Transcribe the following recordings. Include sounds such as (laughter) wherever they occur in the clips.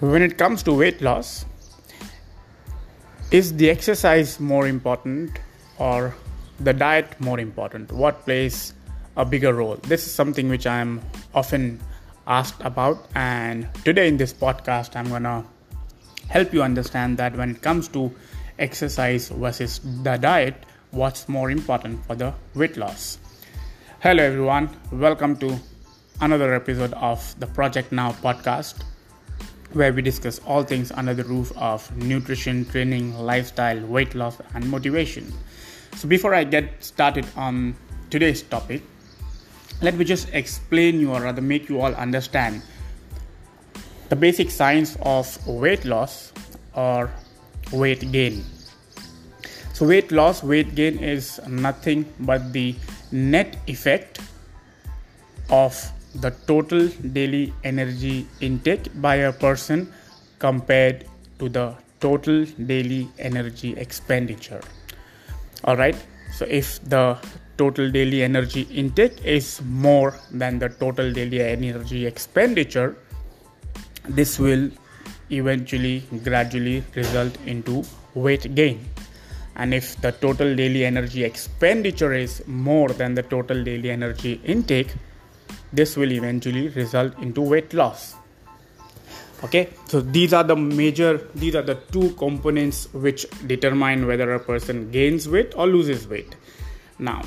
when it comes to weight loss, is the exercise more important or the diet more important? What plays a bigger role? This is something which I am often asked about, and today in this podcast, I'm gonna help you understand that when it comes to exercise versus the diet, what's more important for the weight loss. Hello, everyone, welcome to another episode of the Project Now podcast where we discuss all things under the roof of nutrition, training, lifestyle, weight loss, and motivation. So, before I get started on today's topic, let me just explain you or rather make you all understand the basic science of weight loss or weight gain. So, weight loss, weight gain is nothing but the net effect of the total daily energy intake by a person compared to the total daily energy expenditure. All right, so if the total daily energy intake is more than the total daily energy expenditure, this will eventually gradually result into weight gain and if the total daily energy expenditure is more than the total daily energy intake this will eventually result into weight loss. Okay? So these are the major these are the two components which determine whether a person gains weight or loses weight. Now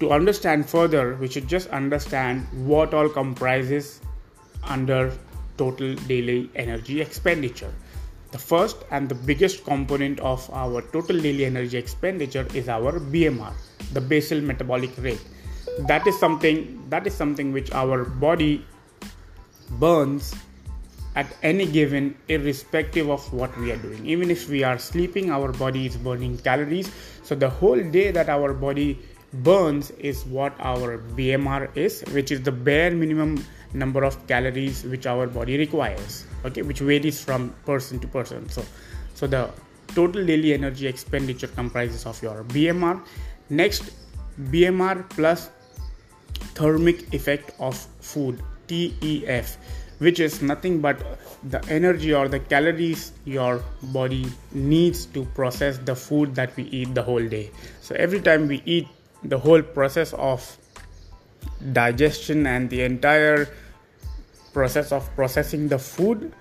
to understand further we should just understand what all comprises under total daily energy expenditure. The first and the biggest component of our total daily energy expenditure is our bmr the basal metabolic rate that is something that is something which our body burns at any given irrespective of what we are doing. Even if we are sleeping our body is burning calories. So the whole day that our body burns is what our bmr is which is the bare minimum number of calories which our body requires okay which varies from person to person. So so the total daily energy expenditure comprises of your bmr next bmr plus thermic effect of food TEF which is nothing but the energy or the calories your body needs to process the food that we eat the whole day. So every time we eat the whole process of digestion and the entire process of processing the food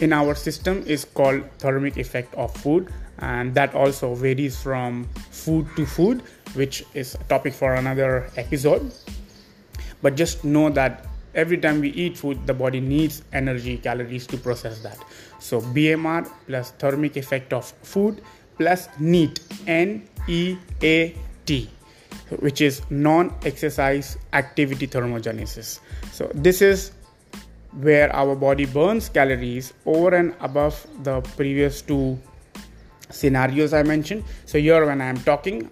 in our system is called thermic effect of food and that also varies from food to food which is a topic for another episode. But just know that every time we eat food the body needs energy calories to process that. So bmr plus thermic effect of food plus neat n e a t which is non exercise activity thermogenesis. So this is where our body burns calories over and above the previous two scenarios i mentioned. So here when i am talking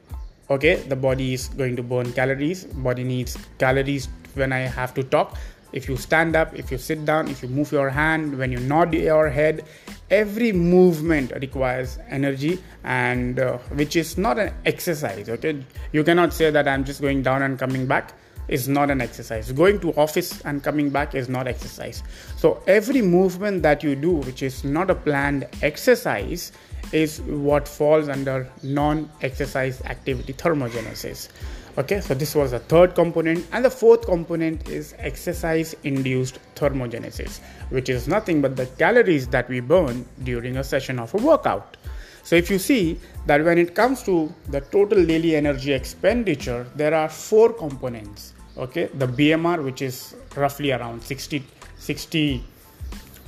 okay the body is going to burn calories. Body needs calories when i have to talk. If you stand up if you sit down if you move your hand when you nod your head every movement requires energy and uh, which is not an exercise okay? You cannot say that i'm just going down and coming back is not an exercise going to office and coming back is not exercise so every movement that you do which is not a planned exercise is what falls under non exercise activity thermogenesis. Okay, so this was the third component, and the fourth component is exercise induced thermogenesis, which is nothing but the calories that we burn during a session of a workout. So, if you see that when it comes to the total daily energy expenditure, there are four components. Okay, the BMR, which is roughly around 60 60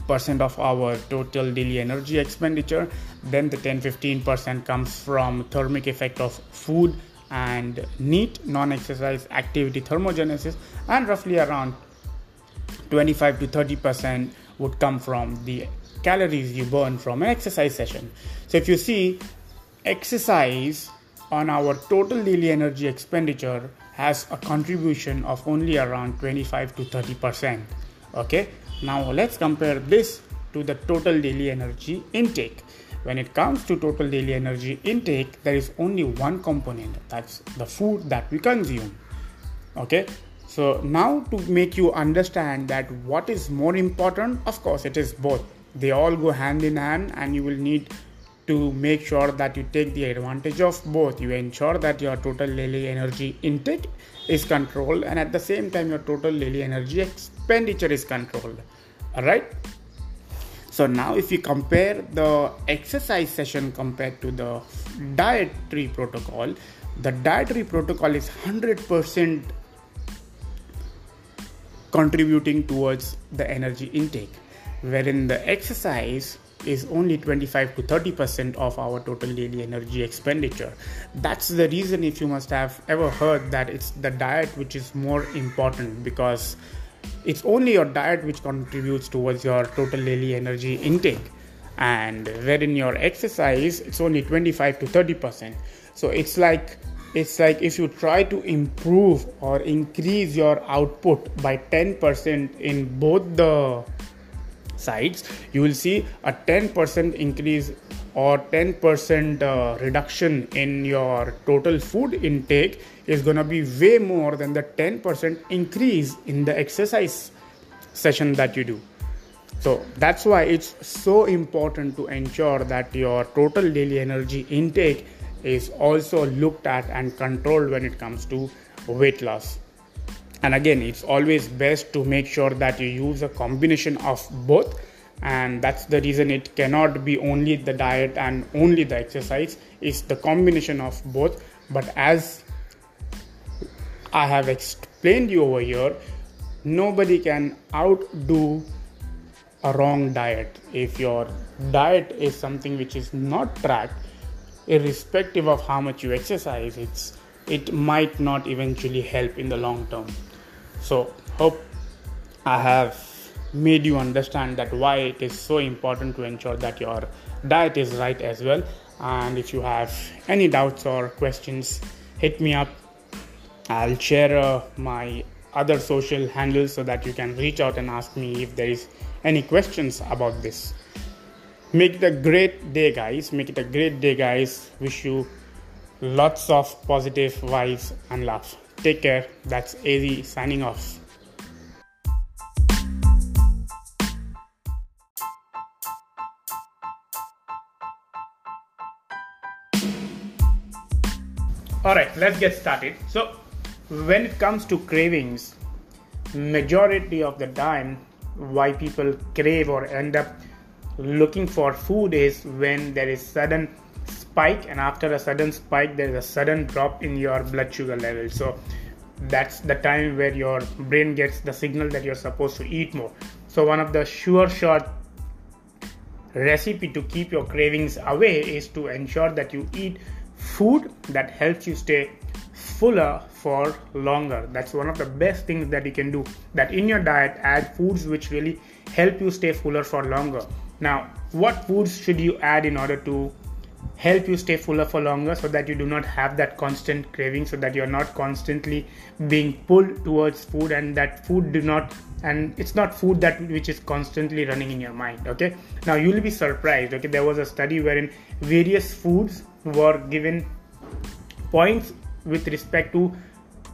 percent of our total daily energy expenditure then the 10-15% comes from thermic effect of food and NEAT non-exercise activity thermogenesis and roughly around 25 to 30% would come from the calories you burn from an exercise session. So if you see exercise on our total daily energy expenditure has a contribution of only around 25 to 30 percent. Okay? Now let's compare this to the total daily energy intake. When it comes to total daily energy intake there is only one component that's the food that we consume. Okay? So now to make you understand that what is more important of course it is both they all go hand in hand and you will need to make sure that you take the advantage of both. You ensure that your total daily energy intake is controlled and at the same time your total daily energy expenditure is controlled. All right so now if you compare the exercise session compared to the dietary protocol the dietary protocol is 100% contributing towards the energy intake wherein the exercise is only 25 to 30 percent of our total daily energy expenditure. That's the reason if you must have ever heard that it's the diet which is more important because it's only your diet which contributes towards your total daily energy intake. And wherein your exercise it's only 25 to 30 percent. So it's like it's like if you try to improve or increase your output by 10% in both the sides you will see a 10% increase or 10% uh, reduction in your total food intake is going to be way more than the 10% increase in the exercise session that you do. So that's why it's so important to ensure that your total daily energy intake is also looked at and controlled when it comes to weight loss and again it's always best to make sure that you use a combination of both. And that's the reason it cannot be only the diet and only the exercise. It's the combination of both. But as i have explained you over here nobody can outdo a wrong diet. If your diet is something which is not tracked irrespective of how much you exercise it's it might not eventually help in the long term so hope i have made you understand that why it is so important to ensure that your diet is right as well. And if you have any doubts or questions hit me up. I'll share uh, my other social handles so that you can reach out and ask me if there is any questions about this. Make it a great day guys. Make it a great day guys. Wish you lots of positive vibes and love take care. That's az signing off. All right let's get started. So when it comes to cravings majority of the time why people crave or end up looking for food is when there is sudden spike and after a sudden spike there is a sudden drop in your blood sugar level. So that's the time where your brain gets the signal that you're supposed to eat more. So one of the sure shot recipe to keep your cravings away is to ensure that you eat food that helps you stay fuller for longer. That's one of the best things that you can do. That in your diet add foods which really help you stay fuller for longer. Now, what foods should you add in order to help you stay fuller for longer so that you do not have that constant craving so that you're not constantly being pulled towards food and that food do not and it's not food that which is constantly running in your mind okay? Now you'll be surprised okay? There was a study wherein various foods were given points with respect to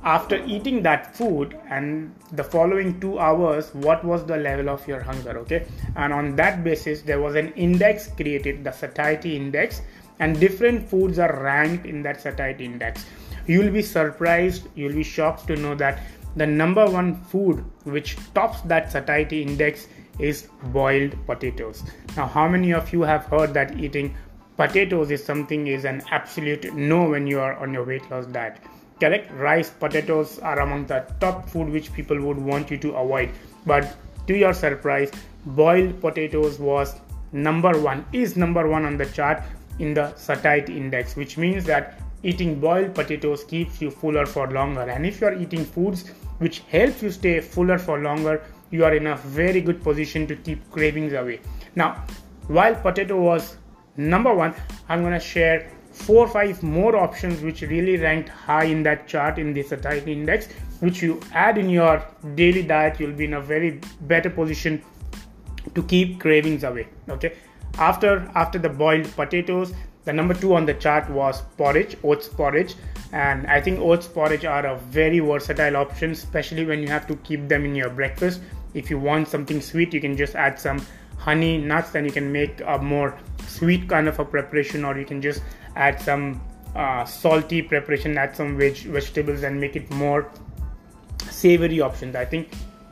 after eating that food and the following two hours what was the level of your hunger okay? And on that basis there was an index created the satiety index and different foods are ranked in that satiety index. You'll be surprised you'll be shocked to know that the number one food which tops that satiety index is boiled potatoes. Now how many of you have heard that eating potatoes is something is an absolute no when you are on your weight loss diet? Correct rice potatoes are among the top food which people would want you to avoid. But to your surprise boiled potatoes was number one is number one on the chart in the satiety index which means that eating boiled potatoes keeps you fuller for longer. And if you are eating foods which help you stay fuller for longer you are in a very good position to keep cravings away. Now while potato was number one i'm to share four or five more options which really ranked high in that chart in the satiety index which you add in your daily diet you'll be in a very better position to keep cravings away okay after after the boiled potatoes the number two on the chart was porridge oats porridge. And i think oats porridge are a very versatile option especially when you have to keep them in your breakfast. If you want something sweet you can just add some honey nuts then you can make a more sweet kind of a preparation or you can just add some uh, salty preparation add some veg vegetables and make it more savory options. I think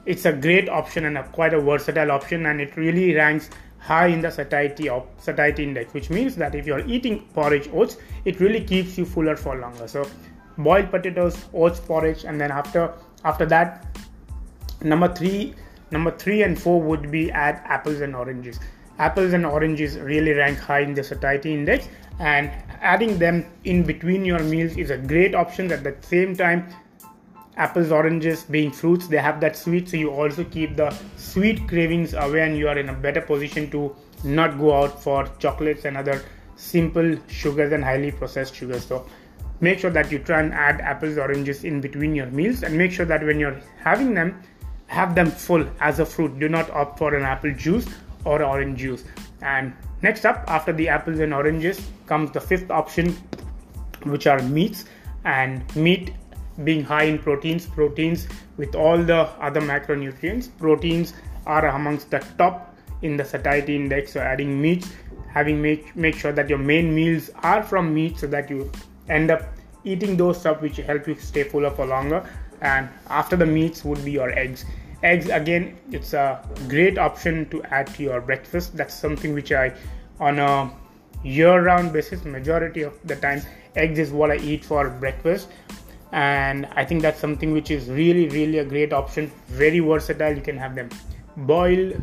it's a great option and a quite a versatile option and it really ranks high in the satiety of satiety index which means that if you're eating porridge oats it really keeps you fuller for longer. So boiled potatoes oats porridge and then after after that number 3 number 3 and 4 would be add apples and oranges. Apples and oranges really rank high in the satiety index and adding them in between your meals is a great option. At the same time apples oranges being fruits they have that sweet so you also keep the sweet cravings away and you are in a better position to not go out for chocolates and other simple sugars and highly processed sugars. So make sure that you try and add apples oranges in between your meals and make sure that when you're having them have them full as a fruit. Do not opt for an apple juice or orange juice. And next up after the apples and oranges comes the fifth option which are meats. And meat being high in proteins proteins with all the other macronutrients. Proteins are amongst the top in the satiety index so adding meats having make make sure that your main meals are from meat so that you end up eating those stuff which help you stay fuller for longer. And after the meats would be your eggs. Eggs again it's a great option to add to your breakfast. That's something which i on a year round basis majority of the time eggs is what i eat for breakfast and i think that's something which is really really a great option. Very versatile you can have them. Boiled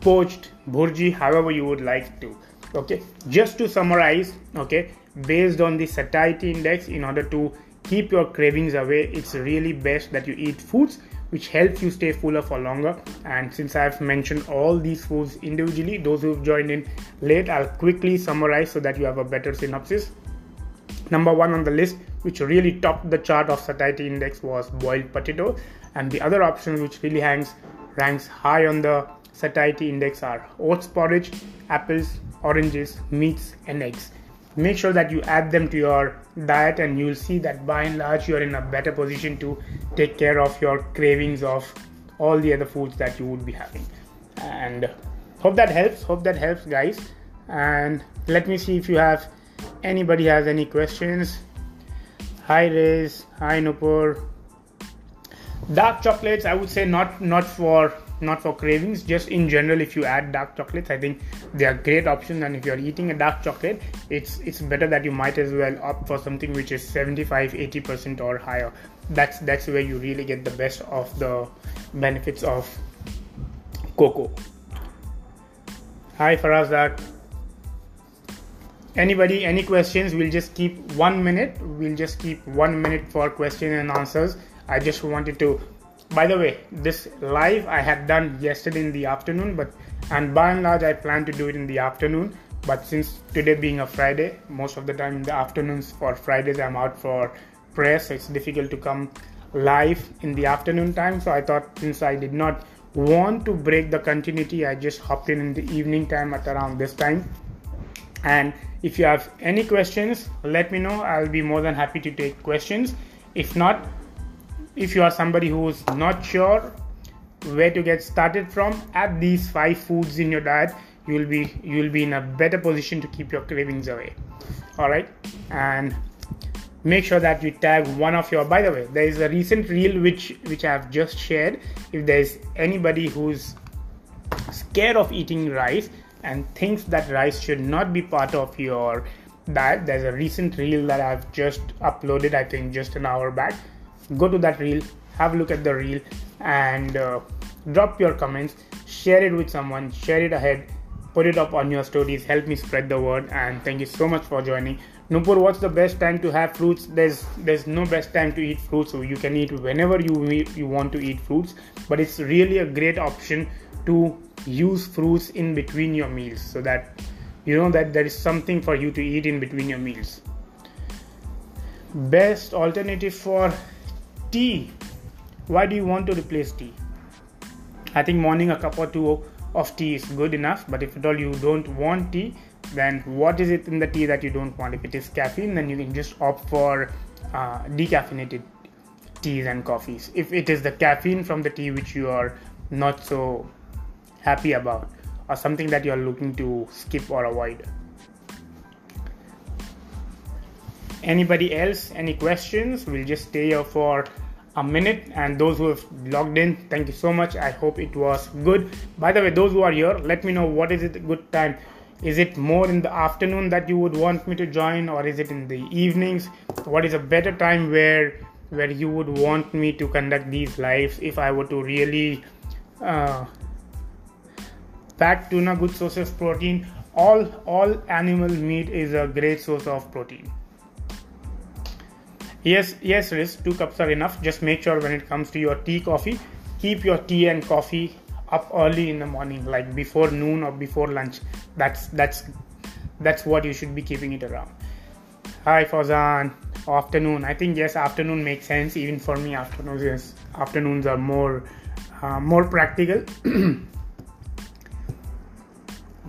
poached bhurji however you would like to. Okay? Just to summarize okay based on the satiety index in order to keep your cravings away it's really best that you eat foods which helps you stay fuller for longer. And since i've mentioned all these foods individually those who've joined in late i'll quickly summarize so that you have a better synopsis. Number one on the list which really topped the chart of satiety index was boiled potato. And the other option which really hangs ranks high on the satiety index are oats porridge apples oranges meats and eggs. Make sure that you add them to your diet and you'll see that by and large you're in a better position to take care of your cravings of all the other foods that you would be having. And hope that helps hope that helps guys. And let me see if you have anybody has any questions hi Riz. Hi Nupur. Dark chocolates I would say not not for not for cravings just in general if you add dark chocolates i think they are great options and if you're eating a dark chocolate it's it's better that you might as well opt for something which is 75 80% or higher. That's that's where you really get the best of the benefits of cocoa. Hi farazat anybody any questions we'll just keep one minute. We'll just keep one minute for question and answers. I just wanted to by the way this live i had done yesterday in the afternoon but and by and large i plan to do it in the afternoon. But since today being a friday most of the time in the afternoons for fridays i'm out for prayers. So it's difficult to come live in the afternoon time. So i thought since i did not want to break the continuity i just hopped in in the evening time at around this time and if you have any questions let me know. I'll be more than happy to take questions. If not if you are somebody who's not sure where to get started from add these five foods in your diet. You will be you will be in a better position to keep your cravings away. All right? And make sure that you tag one of your by the way there is a recent reel which which i have just shared. If there is anybody who's scared of eating rice and thinks that rice should not be part of your diet there's a recent reel that i've just uploaded i think just an hour back. Go to that reel have a look at the reel and uh, drop your comments. Share it with someone share it ahead put it up on your stories help me spread the word and thank you so much for joining. Nupur what's the best time to have fruits? There's there's no best time to eat fruits so you can eat whenever you you want to eat fruits but it's really a great option to use fruits in between your meals so that you know that there is something for you to eat in between your meals. Best alternative for tea. Why do you want to replace tea? I think morning a cup or two of tea is good enough but if at all you don't want tea then what is it in the tea that you don't want? If it is caffeine then you can just opt for uh, decaffeinated teas and coffees. If it is the caffeine from the tea which you are not so happy about or something that you're looking to skip or avoid. Anybody else? Any questions? We'll just stay here for a minute. And those who have logged in thank you so much. I hope it was good. By the way those who are here let me know what is it a good time. Is it more in the afternoon that you would want me to join or is it in the evenings? What is a better time where where you would want me to conduct these lives if i were to really uh, fat tuna good source of protein. All all animal meat is a great source of protein. Yes yes Riz, two cups are enough. Just make sure when it comes to your tea coffee keep your tea and coffee up early in the morning like before noon or before lunch. That's that's that's what you should be keeping it around. Hi Fazan afternoon. I think yes afternoon makes sense even for me. Afternoons yes afternoons are more uh, more practical (clears throat)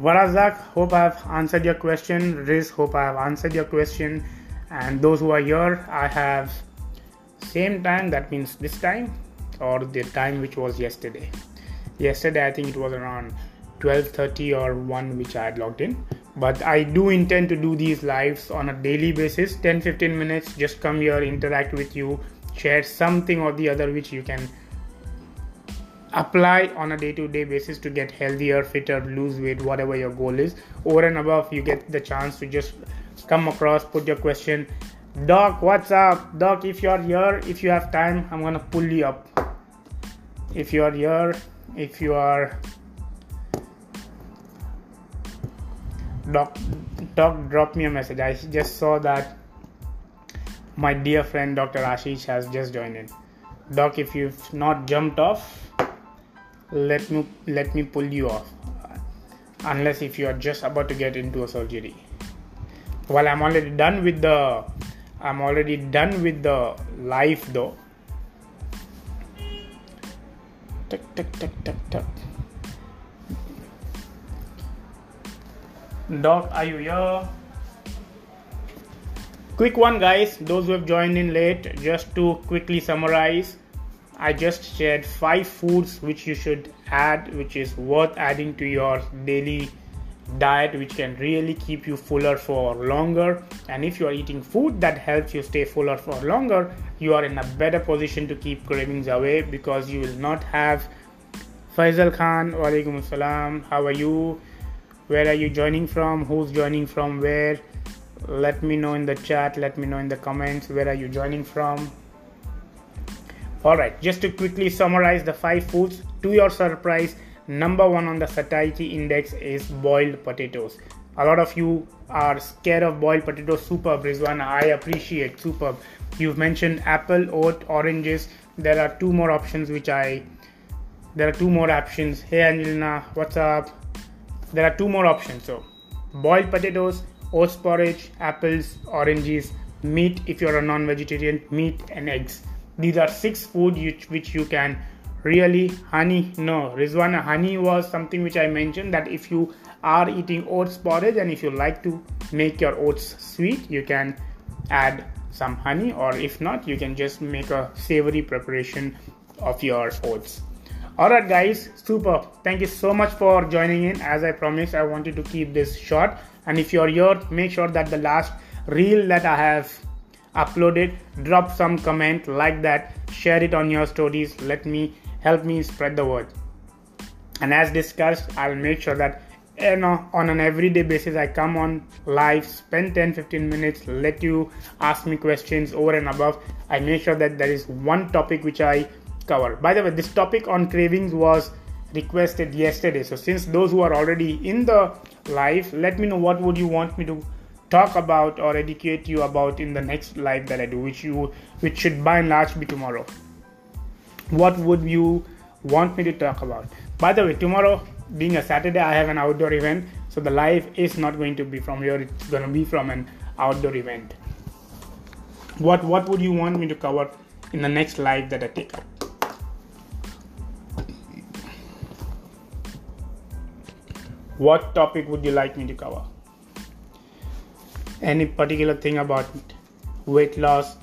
Varazak, hope I have answered your question. Riz, hope I have answered your question. And those who are here, I have same time. That means this time or the time which was yesterday yesterday i think it was around 12:30 or 1 which i had logged in but i do intend to do these lives on a daily basis 10 15 minutes just come here interact with you share something or the other which you can apply on a day-to-day basis to get healthier fitter lose weight whatever your goal is. Over and above you get the chance to just come across put your question doc what's up? Doc if you're here if you have time i'm gonna pull you up. If you're here if you are doc doc drop me a message. I just saw that my dear friend dr ashish has just joined in. Doc if you've not jumped off let me let me pull you off unless if you are just about to get into a surgery well i'm already done with the i'm already done with the life though Tick, tick, tick, tick, tick. Doc, are you here? Quick one, guys. Those who have joined in late, just to quickly summarize, I just shared five foods which you should add, which is worth adding to your daily diet which can really keep you fuller for longer. And if you are eating food that helps you stay fuller for longer you are in a better position to keep cravings away because you will not have Faisal Khan walaikum assalam how are you? Where are you joining from? Who's joining from where? Let me know in the chat let me know in the comments. Where are you joining from all right just to quickly summarize the five foods to your surprise number one on the satiety index is boiled potatoes. A lot of you are scared of boiled potatoes superb rizwan. I appreciate superb you've mentioned apple oat oranges. There are two more options which i there are two more options. Hey angelina what's up? There are two more options. So boiled potatoes oats porridge apples oranges meat if you're a non-vegetarian meat and eggs these are six food which, which you can really honey no rizwana honey was something which i mentioned that if you are eating oats porridge and if you like to make your oats sweet you can add some honey or if not you can just make a savory preparation of your oats. Alright guys super. Thank you so much for joining in. As i promised i wanted to keep this short. And if you're here make sure that the last reel that i have uploaded drop some comment like that share it on your stories let me help me spread the word. And as discussed, I'll make sure that you know, on an everyday basis, I come on live, spend 10 15 minutes, let you ask me questions over and above. I make sure that there is one topic which I cover. By the way, this topic on cravings was requested yesterday. So, since those who are already in the live, let me know what would you want me to talk about or educate you about in the next live that I do, which you which should by and large be tomorrow. What would you want me to talk about? By the way tomorrow being a saturday i have an outdoor event so the live is not going to be from here it's going to be from an outdoor event. What what would you want me to cover in the next live that i take up? What topic would you like me to cover any particular thing about weight loss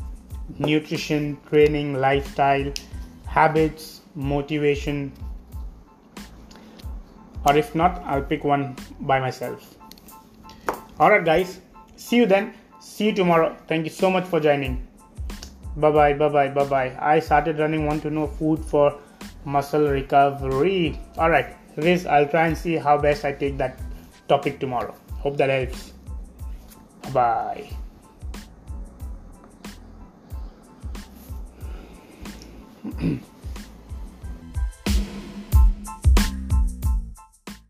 nutrition training lifestyle habits, motivation. or if not I'll pick one by myself. Alright guys. See you then. See you tomorrow. Thank you so much for joining. Bye bye bye bye bye bye I started running want to know food for muscle recovery. Alright this I'll try and see how best I take that topic tomorrow. Hope that helps bye (clears throat)